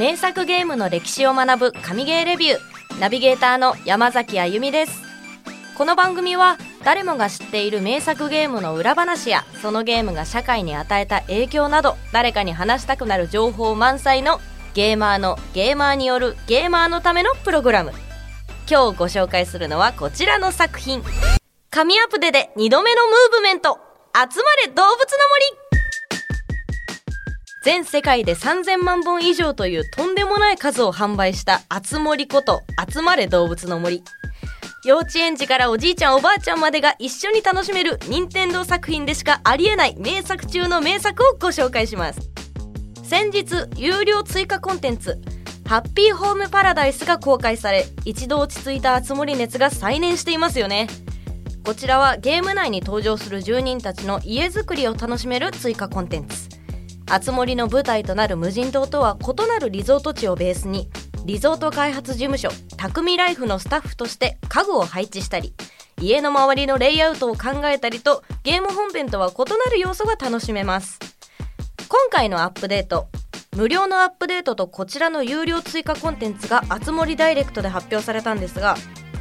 名作ゲームの歴史を学ぶ神ゲーレビューナビゲーターの山崎あゆみです。この番組は誰もが知っている名作ゲームの裏話やそのゲームが社会に与えた影響など誰かに話したくなる情報満載のゲーマーのゲーマーによるゲーマーのためのプログラム。今日ご紹介するのはこちらの作品。神アプデで2度目のムーブメント。集まれ動物の森。全世界で3000万本以上というとんでもない数を販売したあつ森こと集まれ動物の森。幼稚園児からおじいちゃんおばあちゃんまでが一緒に楽しめる任天堂作品でしかありえない名作中の名作をご紹介します。先日有料追加コンテンツハッピーホームパラダイスが公開され一度落ち着いた熱森熱が再燃していますよね。こちらはゲーム内に登場する住人たちの家づくりを楽しめる追加コンテンツ。熱森の舞台となる無人島とは異なるリゾート地をベースにリゾート開発事務所匠ライフのスタッフとして家具を配置したり家の周りのレイアウトを考えたりとゲーム本編とは異なる要素が楽しめます。今回のアップデート無料のアップデートとこちらの有料追加コンテンツがあつ森ダイレクトで発表されたんですが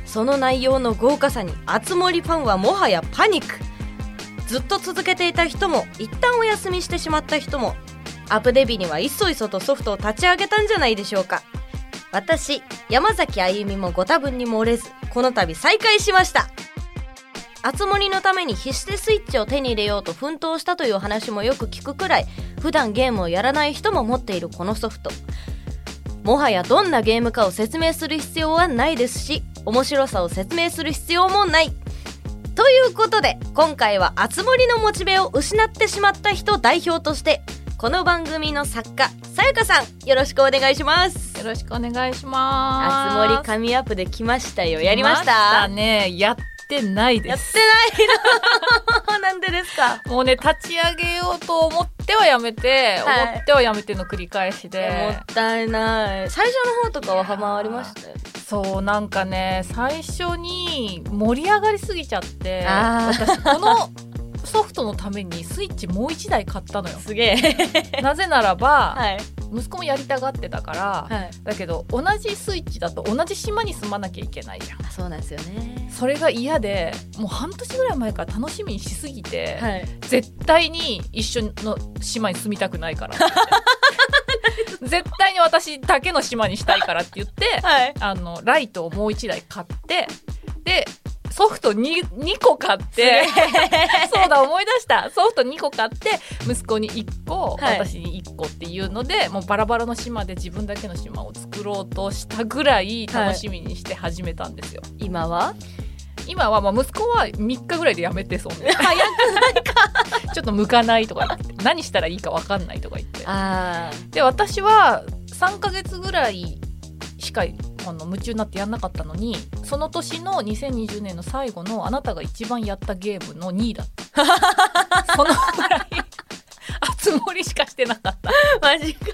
その内容の豪華さにあつ森ファンはもはやパニック。ずっと続けていた人も一旦お休みしてしまった人もアップデビにはいっそいそとソフトを立ち上げたんじゃないでしょうか。私山崎あゆみもご多分に漏れずこの度再開しました。あつ森のために必死でスイッチを手に入れようと奮闘したという話もよく聞くくらい普段ゲームをやらない人も持っているこのソフト。もはやどんなゲームかを説明する必要はないですし面白さを説明する必要もない。ということで今回はあつ森のモチベを失ってしまった人代表としてこの番組の作家さやかさんよろしくお願いします。よろしくお願いします。あつ森神アップで来ましたよ。やりました？ね。やってないでやってすないのなんでですか？もうね立ち上げようと思ってはやめて、はい。思ってはやめての繰り返しもでったいない。最初の方とかはハマりました？よねそうなんかね最初に盛り上がりすぎちゃって私このソフトのためにスイッチもう一台買ったのよ。すげえ。なぜならば、はい。息子もやりたがってたから、はい。だけど同じスイッチだと同じ島に住まなきゃいけないじゃん。あそうなんですよね。それが嫌でもう半年ぐらい前から楽しみにしすぎて、はい。絶対に一緒の島に住みたくないから 絶対に私だけの島にしたいからって言ってはい。あのライトをもう一台買ってでソフト 2, 2個買って そうだ思い出した。ソフト2個買って息子に1個、はい。私に1個っていうのでもうバラバラの島で自分だけの島を作ろうとしたぐらい楽しみにして始めたんですよ、今は？今はまあ息子は3日ぐらいでやめてそう。ね 早くないか。ちょっと向かないとか言って何したらいいか分かんないとか言って。あで私は3ヶ月ぐらいしかあの夢中になってやんなかったのにその年の2020年の最後のあなたが一番やったゲームの2位だった。そのぐらいあつ森しかしてなかった。ーマジか。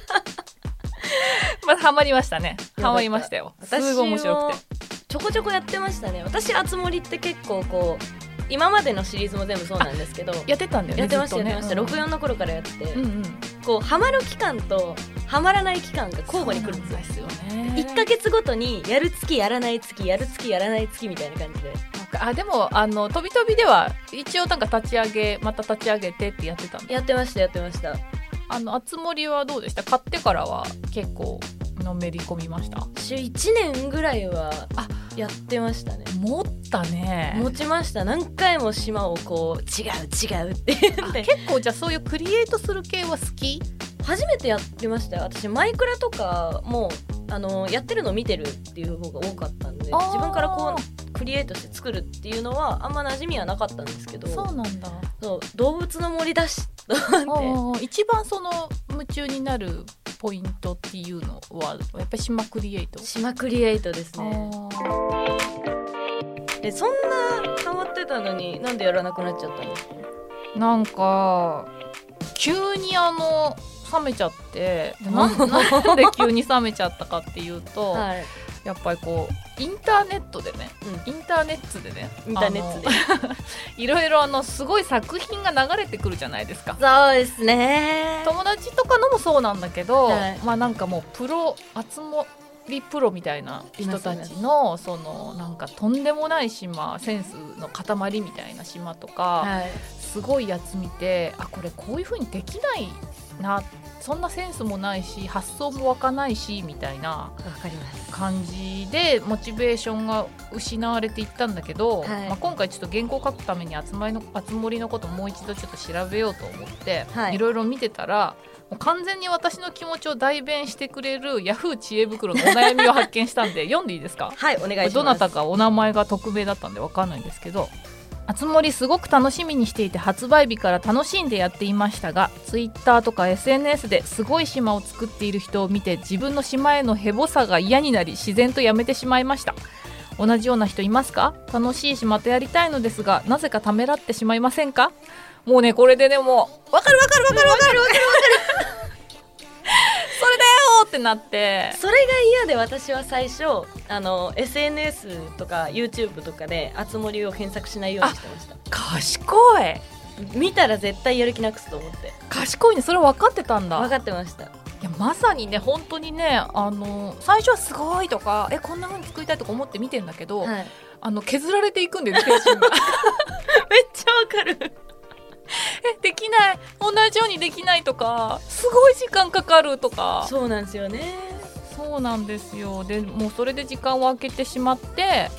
まあハマりましたね。ハマりましたよ。す私ごい面白くて。ちょこちょこやってましたね。私あつ森って結構こう今までのシリーズも全部そうなんですけどやってたんだよねやってましたねやってました、64の頃からやってて、うんうん。こうハマる期間とハマらない期間が交互に来るんですよ。ですよね。1ヶ月ごとにやる月やらない月やる月やらない月みたいな感じで。あでもあの飛び飛びでは一応なんか立ち上げまた立ち上げてってやってたんでやってましたやってました。あの、あつ森はどうでした？買ってからは結構のめり込みました？週1年ぐらいはあやってましたね。持ったね。持ちました。何回も島をこう違う違うって結構じゃあそういうクリエイトする系は好き？初めてやってましたよ。私マイクラとかもうあのやってるの見てるっていう方が多かったんで自分からこうクリエイトして作るっていうのはあんま馴染みはなかったんですけどそうなんだ。そう動物の森だしと思って一番その夢中になるポイントっていうのはやっぱり島クリエイト？島クリエイトですね。えそんなハマってたのになんでやらなくなっちゃったんですかなんか急にあの冷めちゃってでななんで急に冷めちゃったかっていうと、はい。やっぱりこうインターネットでねインターネットでねインターネットで。いろいろあのすごい作品が流れてくるじゃないですか。そうですね。友達とかのもそうなんだけど、はい。まあなんかもうプロ集まりプロみたいな人たちのそのなんかとんでもない島センスの塊みたいな島とか、はい。すごいやつ見てあこれこういう風にできないなそんなセンスもないし発想も湧かないしみたいな感じでモチベーションが失われていったんだけど、はい。まあ、今回ちょっと原稿書くために集まりの集まりのこともう一度ちょっと調べようと思って、はい。いろいろ見てたらもう完全に私の気持ちを代弁してくれるヤフー知恵袋のお悩みを発見したんで読んでいいですか？はいお願いします。どなたかお名前が匿名だったんでわかんないんですけどあつ森すごく楽しみにしていて発売日から楽しんでやっていましたがツイッターとか SNS ですごい島を作っている人を見て自分の島へのヘボさが嫌になり自然とやめてしまいました。同じような人いますか？楽しいしまたやりたいのですがなぜかためらってしまいませんか？もうねこれでねもわかるわかるわかるわかるわかるわかる。ってなって。それが嫌で私は最初あの SNS とか YouTube とかであつ森を検索しないようにしてました。賢い。見たら絶対やる気なくすと思って。賢いね。それ分かってたんだ。分かってました。いやまさにね本当にねあの最初はすごいとかえこんな風に作りたいとか思って見てんだけど、はい。あの削られていくんだよね めっちゃわかるえできない。同じようにできないとかすごい時間かかるとか。そうなんですよね。そうなんですよ。でもうそれで時間を空けてしまって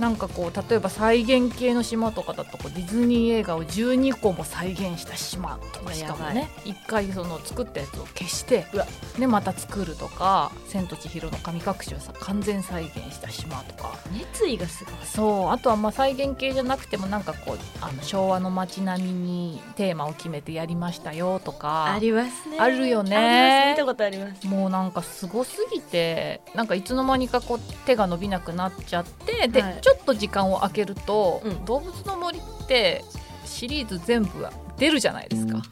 なんかこう例えば再現系の島とかだとこうディズニー映画を12個も再現した島とかしかもね一回その作ったやつを消してうわ。でまた作るとか「千と千尋の神隠し」をさ完全再現した島とか。熱意がすごい。そうあとはまあ再現系じゃなくてもなんかこうあの昭和の街並みにテーマを決めてやりましたよとかありますね。あるよね。見たことあります。もうなんかすごすぎてなんかいつの間にかこう手が伸びなくなっちゃってで、はいちょっと時間を空けると、うん。動物の森ってシリーズ全部出るじゃないですか、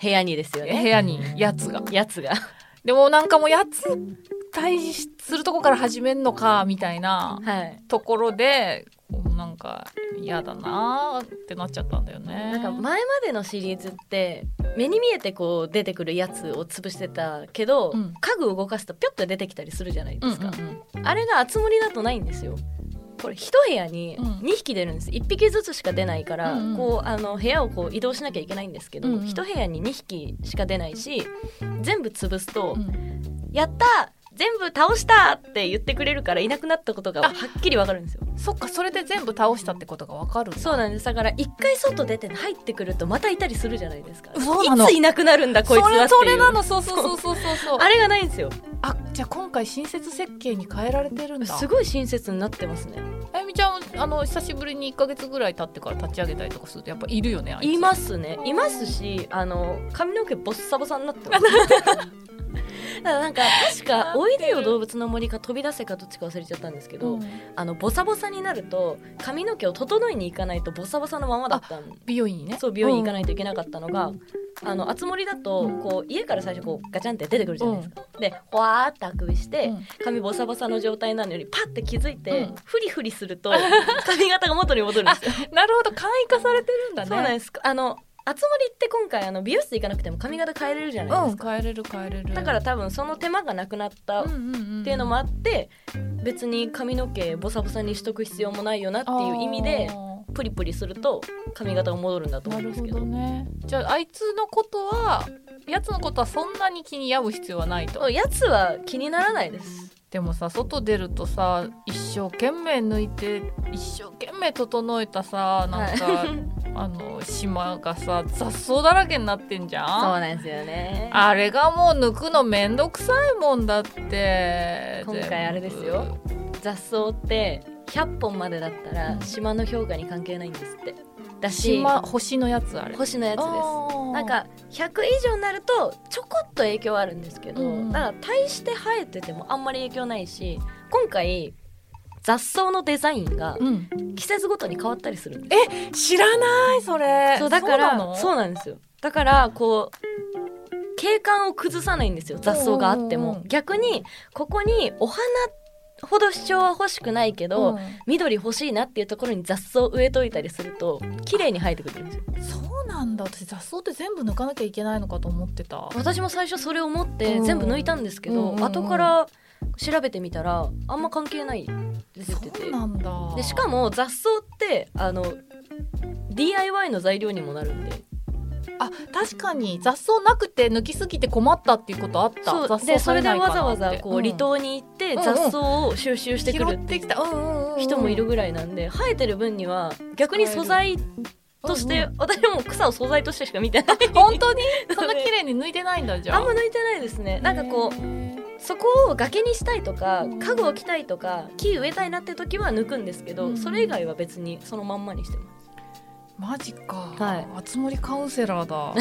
部屋にですよ部ね屋にやつが。やつが。でもなんかもうやつ退治するとこから始めんのかみたいなはい。ところでこうなんか嫌だなーってなっちゃったんだよね。なんか前までのシリーズって目に見えてこう出てくるやつを潰してたけど、うん。家具を動かすとピョッと出てきたりするじゃないうんですか、うんうん。あれが厚盛りだとないんですよこれ一部屋にうん。2匹出るんです。1匹ずつしか出ないから、うんうん。こうあの部屋をこう移動しなきゃいけないんですけど、うんうん。一部屋に2匹しか出ないし全部潰すと「うん。やった全部倒した!」って言ってくれるからいなくなったことがはっきりわかるんですよ。そっかそれで全部倒したってことがわかるそうなんです。だから一回外出て入ってくるとまたいたりするじゃないですか。そうなの。いついなくなるんだこいつはそれなの。そうそうそうそうそう。そ うあれがないんですよ。あじゃあ今回新設設計に変えられてるんだ。すごい親切になってますね。あゆみちゃんあの久しぶりに1か月ぐらい経ってから立ち上げたりとかするとやっぱいるよねあいますね。いますしあの髪の毛ボッサボサになってます なんか確か 「おいでよ動物の森」か「飛び出せ」かどっちか忘れちゃったんですけど、うん。あのボサボサになると髪の毛を整えに行かないとボサボサのままだったん美容院にね。そう美容院行かい、ないといけなかったのが、あの厚盛りだとこう家から最初こうガチャンって出てくるじゃないですか、でほわーってあくびして、うん。髪ボサボサの状態なのにパッて気づいて、うん。フリフリすると髪型が元に戻るんですよ。うんなるほど。簡易化されてるんだね。そうなんです。あの厚盛りって今回あの美容室行かなくても髪型変えれるじゃないですか、うん変えれる変えれる。だから多分その手間がなくなったっていうのもあって、別に髪の毛ボサボサにしとく必要もないよなっていう意味であプリプリすると髪型が戻るんだと思うんですけど。どね。じゃああいつのことはやつのことはそんなに気に病む必要はないと。やつは気にならないです。でもさ外出るとさ一生懸命抜いて一生懸命整えたさなんか、はいあの島がさ雑草だらけになってんじゃん？そうなんですよね。あれがもう抜くのめんどくさいもんだって今回あれですよ。雑草って100本までだったらうん。島の評価に関係ないんですって。だし島星のやつあれ。星のやつです。ななんか100以上になるとちょこっと影響はあるんですけど、うん。だから大して生えててもあんまり影響ないし今回雑草のデザインがうん。季節ごとに変わったりするんです。知らないそれ。そうだからそうなんですよ。だからこう景観を崩さないんですよ雑草があっても。逆にここにお花ほど主張は欲しくないけど、うん。緑欲しいなっていうところに雑草を植えといたりすると綺麗に生えてくるんですよ。そうなんだ。私雑草って全部抜かなきゃいけないのかと思ってた。私も最初それを思ってうん。全部抜いたんですけど、うん。後から調べてみたらあんま関係ないって出てでしかも雑草ってあの DIY の材料にもなるんで。あ確かに雑草なくて抜きすぎて困ったっていうことあった。そう雑草でそれでわざわざこう離島に行ってうん雑草を収集してくる拾ってきた、うんうんうんうん人もいるぐらいなんで生えてる分には逆に素材として、うん私も草を素材としてしか見てない。本当に？そんな綺麗に抜いてないんだじゃあ。あんま抜いてないですね。なんかこううそこを崖にしたいとか家具置きたいとか木植えたいなって時は抜くんですけど、うん。それ以外は別にそのまんまにしてます。マジか、はい。あつ森カウンセラーだ。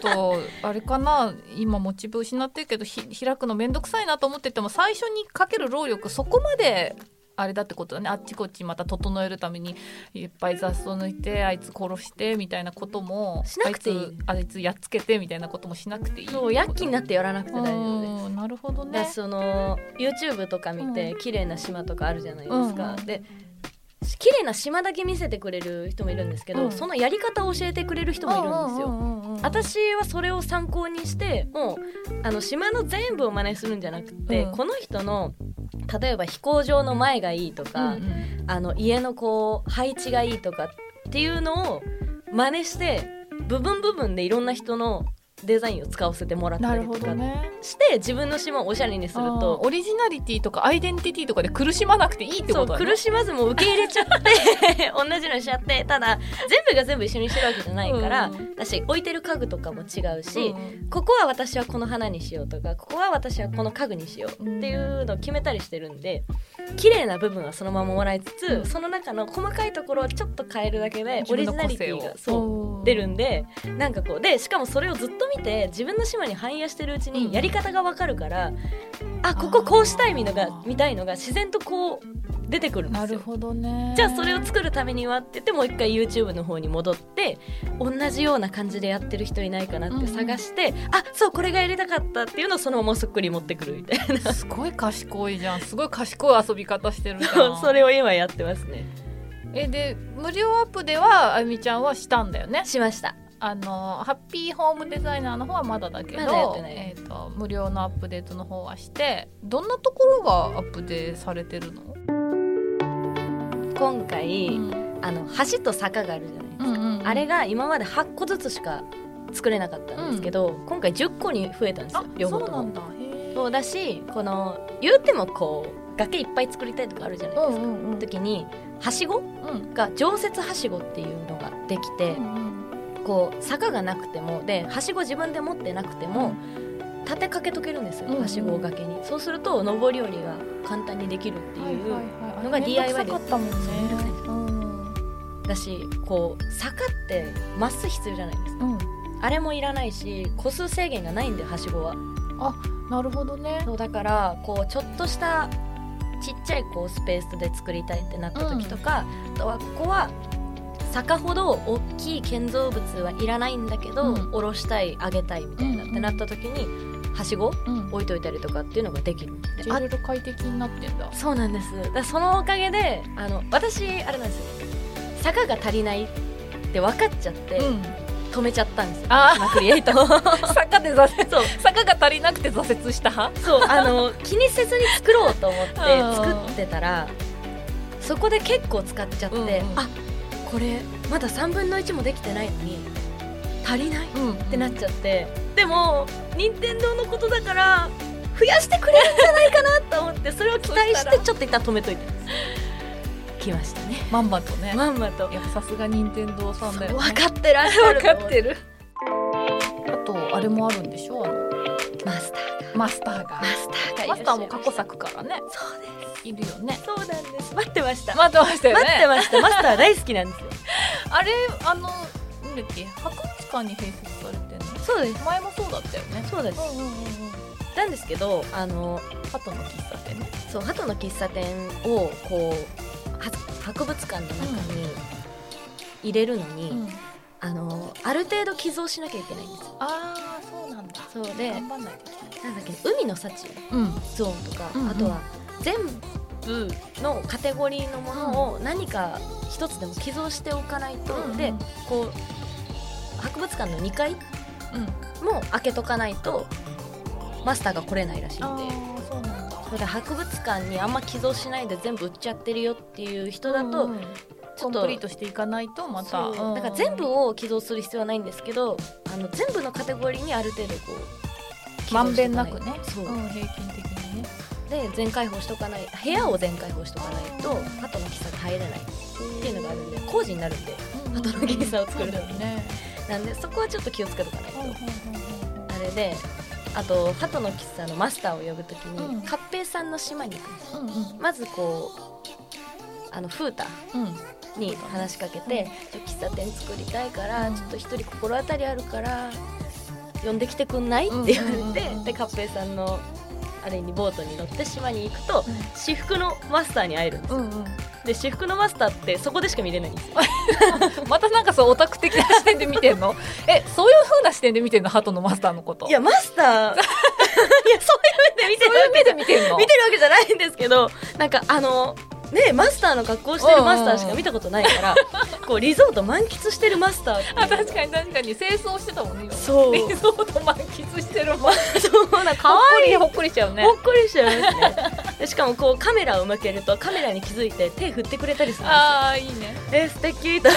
ちょっとあれかな。今モチベ失ってるけどひ開くのめんどくさいなと思ってても最初にかける労力そこまであれだってことだね。あっちこっちまた整えるためにいっぱい雑草抜いてあいつ殺してみたいなこともしなくていい。あいつあいつやっつけてみたいなこともしなくていいそう躍起になってやらなくて大丈夫です。うんなるほどでねその YouTube とか見てう綺麗な島とかあるじゃないですか、うん。で綺麗な島だけ見せてくれる人もいるんですけど、うん。そのやり方を教えてくれる人もいるんですよ、うんうんうんうん私はそれを参考にしてもうあの島の全部を真似するんじゃなくて、うん。この人の例えば飛行場の前がいいとうんか、うん。あの家のこう配置がいいとかっていうのを真似して部分部分でいろんな人のデザインを使わせてもらったりとかどね。して自分の島をおしゃれにすると。オリジナリティとかアイデンティティとかで苦しまなくていいってことだね。苦しまずもう受け入れちゃって 同じのしちゃってただ全部が全部一緒にしてるわけじゃないから、うん。私置いてる家具とかも違うし、うん。ここは私はこの花にしようとかここは私はこの家具にしようっていうのを決めたりしてるんで綺麗な部分はそのままもらいつつ、うん。その中の細かいところをちょっと変えるだけでオリジナリティがそう出るんでなんかこうでしかもそれをずっと見て自分の島に反映してるうちうん。にやり方がわかるから、あこここうしたいのが見たいのが自然とこう出てくるんですよ。なるほどね。じゃあそれを作るためにはって言ってもう一回 YouTube の方に戻って同じような感じでやってる人いないかなって探して、あそうこれがやりたかったっていうのをそのままそっくり持ってくるみたいな。すごい賢いじゃん。すごい賢い遊び方してるじゃん。それを今やってますね。えで無料アップではあゆみちゃんはしたんだよね？しましたあのハッピーホームデザイナーの方はまだだけどえー、と無料のアップデートの方はしてどんなところがアップデートされてるの、今回、うん。あの橋と坂があるじゃないですか、うんうんうん。あれが今まで8個ずつしか作れなかったんですけど、今回10個に増えたんですよあ両方とも。そうなんだ。へー。そうだしこの言うてもこう崖いっぱい作りたいとかあるじゃないですか、うんうんうん。時にはしご？うん。が常設はしごっていうのができて、うんうんこう坂がなくてもではしご自分で持ってなくても、立てかけとけるんですよ、うんうんはしごを崖に。そうすると上り下りが簡単にできるっていう、のが DIY でめんどくさかったもんね。めんどくさいです。だしこう坂ってマス必要じゃないですか。うん、うんあれもいらないし個数制限がないんではしごは。なるほどね。そうだからこうちょっとしたちっちゃいこうスペースで作りたいってなった時とか、あとはここは坂ほど大きい建造物はいらないんだけど、うん。下ろしたい上げたいみたいなうんってなった時にはしごうん。置いといたりとかっていうのができる。いろいろ快適になってんだ。そうなんです。だそのおかげであの私あれなんですよ。坂が足りないって分かっちゃって、うん。止めちゃったんですよ。あ島クリエイト 坂で挫折。そう。坂が足りなくて挫折した？派そう。あの気にせずに作ろうと思ってうん。作ってたらそこで結構使っちゃって、うんうん。あこれまだ3分の1もできてないのに足りない？っうん。てなっちゃって。でも任天堂のことだから増やしてくれるんじゃないかなと思ってそれを期待してちょっと一旦止めといて。来ましたね。まんまとね。まんまと。やっぱさすが任天堂さんだよね。分かってらっしゃる分かってる。あとあれもあるんでしょ？あのマスターが。マスターが。マスターがマスターも過去作からね。そうですいるよね。そうなんです。待ってました。待ってましたよね。待ってました。マスター大好きなんですよ。あれあのなんだっけ？博物館に併設されてんの？そうです。前もそうだったよね。そうです。うんうんうん。うんなんですけどあの鳩の喫茶店。ねそう鳩の喫茶店をこうは博物館の中に入れるのに、あのある程度寄贈しなきゃいけないんですよ。ああそうなんだ。そうでなんだっけ？海の幸うん。ゾーンとか、うんうん。あとは全部のカテゴリーのものを何か一つでも寄贈しておかないと、でこう博物館の2階うん。も開けとかないとマスターが来れないらしいんで。そうなんだ。それで博物館にあんま寄贈しないで全部売っちゃってるよっていう人だと、うんうん。ちょっとコンプリートしていかないとまた。そう。だから全部を寄贈する必要はないんですけどあの全部のカテゴリーにある程度こうまんべんなくね。そう、うん、平均的で全開放しとかない部屋を全開放しとかないと鳩の喫茶が入れないっていうのがあるんで工事になるんで鳩の喫茶を作る。そうだよね。なんでそこはちょっと気をつけとかないと、うんうんうんあれであと鳩の喫茶のマスターを呼ぶときに、うん。合平さんの島に行くんですまずこうあのフータうん。に話しかけて「ちょ喫茶店作りたいから、うん。ちょっと一人心当たりあるから呼んできてくんない?」って言われて、うんうんうん。うんで合平さんのあれにボートに乗って島に行くと私服のマスターに会えるんですよ。うんうん。で私服のマスターってそこでしか見れないんですよ。またなんかそうオタク的な視点で見てんの？えそういう風な視点で見てんの？ハトのマスターのこと。いやマスター。いやそういう目で見てる見てるわけじゃないんですけどなんかあのねマスターの格好してるマスターしか見たことないからこうリゾート満喫してるマスターってあ確かに確かに。清掃してたもんね今。そう。リゾート満喫してるもん。そう。なんか可ほっこ愛い。りほっこりしちゃうね。ほっこりしちゃいますねでしかもこうカメラを向けるとカメラに気づいて手振ってくれたりするんですよ。ああいいね。え素敵。と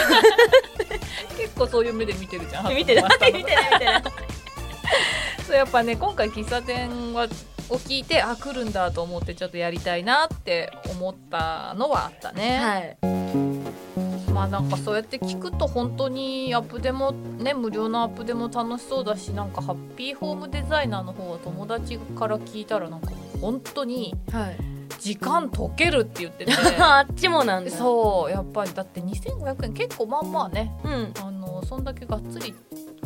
結構そういう目で見てるじゃん見てない見てない見てない。そうやっぱね今回喫茶店はを聞いてあ来るんだと思ってちょっとやりたいなって思ったのはあったね、はい。まあなんかそうやって聞くと本当にアップでもね無料のアップでも楽しそうだしなんかハッピーホームデザイナーの方は友達から聞いたらなんか本当にはい。時間解けるって言ってて。あっちもなんだ。そうやっぱりだって2500円結構まあまあね。うん。あのそんだけがっつり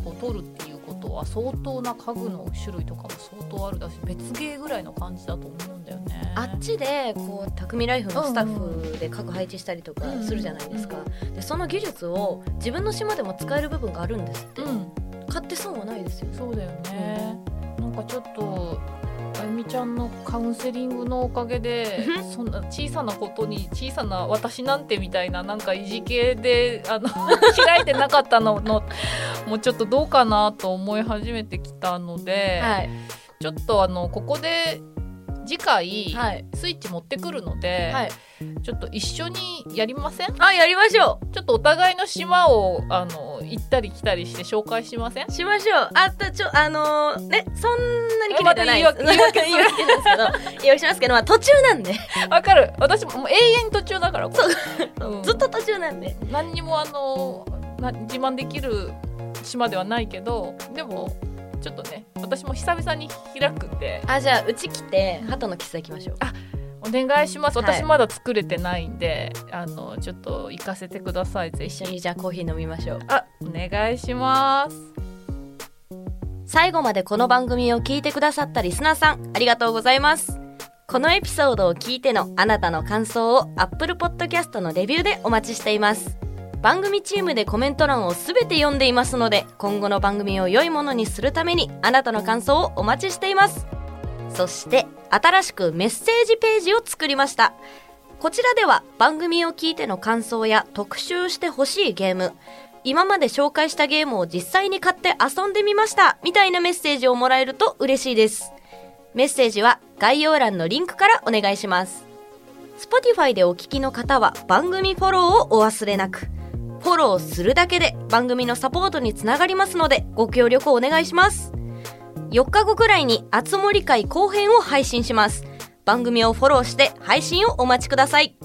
こう取るっていうことは相当な家具の種類とかも相当あるだし別ゲーぐらいの感じだと思うんだよね。あっちでこう匠ライフのスタッフで各配置したりとかするじゃないですか、でその技術を自分の島でも使える部分があるんですって、うん。買って損はないですよ。そうだよね、なんかちょっとあゆみちゃんのカウンセリングのおかげでうん。そんな小さなことに小さな私なんてみたいななんかいじ系であの 開いてなかったののもうちょっとどうかなと思い始めてきたので、はい。ちょっとあのここで次回、はい。スイッチ持ってくるので、はい。ちょっと一緒にやりません？あやりましょちょっとお互いの島をあの行ったり来たりして紹介しません？うしましょう。あとちょあのーねそんなに綺麗じゃない。また言い訳 言い訳言い訳なんですけど言い訳しますけど、まあ、途中なんで、わかる。私ももう永遠途中だからこれ。うん。ずっと途中なんで。何にもあのな自慢できる島ではないけどでもちょっとね私も久々に開くんであじゃあうち来て鳩の喫茶行きましょう。お願いします。はい。私まだ作れてないんで、あのちょっと行かせてくださいぜひ。一緒にじゃあコーヒー飲みましょう。あお願いします。最後までこの番組を聞いてくださったリスナーさんありがとうございます。このエピソードを聞いてのあなたの感想を Apple Podcast のレビューでお待ちしています番組チームでコメント欄をすべて読んでいますので今後の番組を良いものにするためにあなたの感想をお待ちしています。そして新しくメッセージページを作りました。こちらでは番組を聞いての感想や特集してほしいゲーム今まで紹介したゲームを実際に買って遊んでみました。みたいなメッセージをもらえると嬉しいです。メッセージは概要欄のリンクからお願いします。Spotify でお聞きの方は番組フォローをお忘れなく。フォローするだけで番組のサポートにつながりますのでご協力をお願いします。4日後くらいにあつ森会後編を配信します。番組をフォローして配信をお待ちください。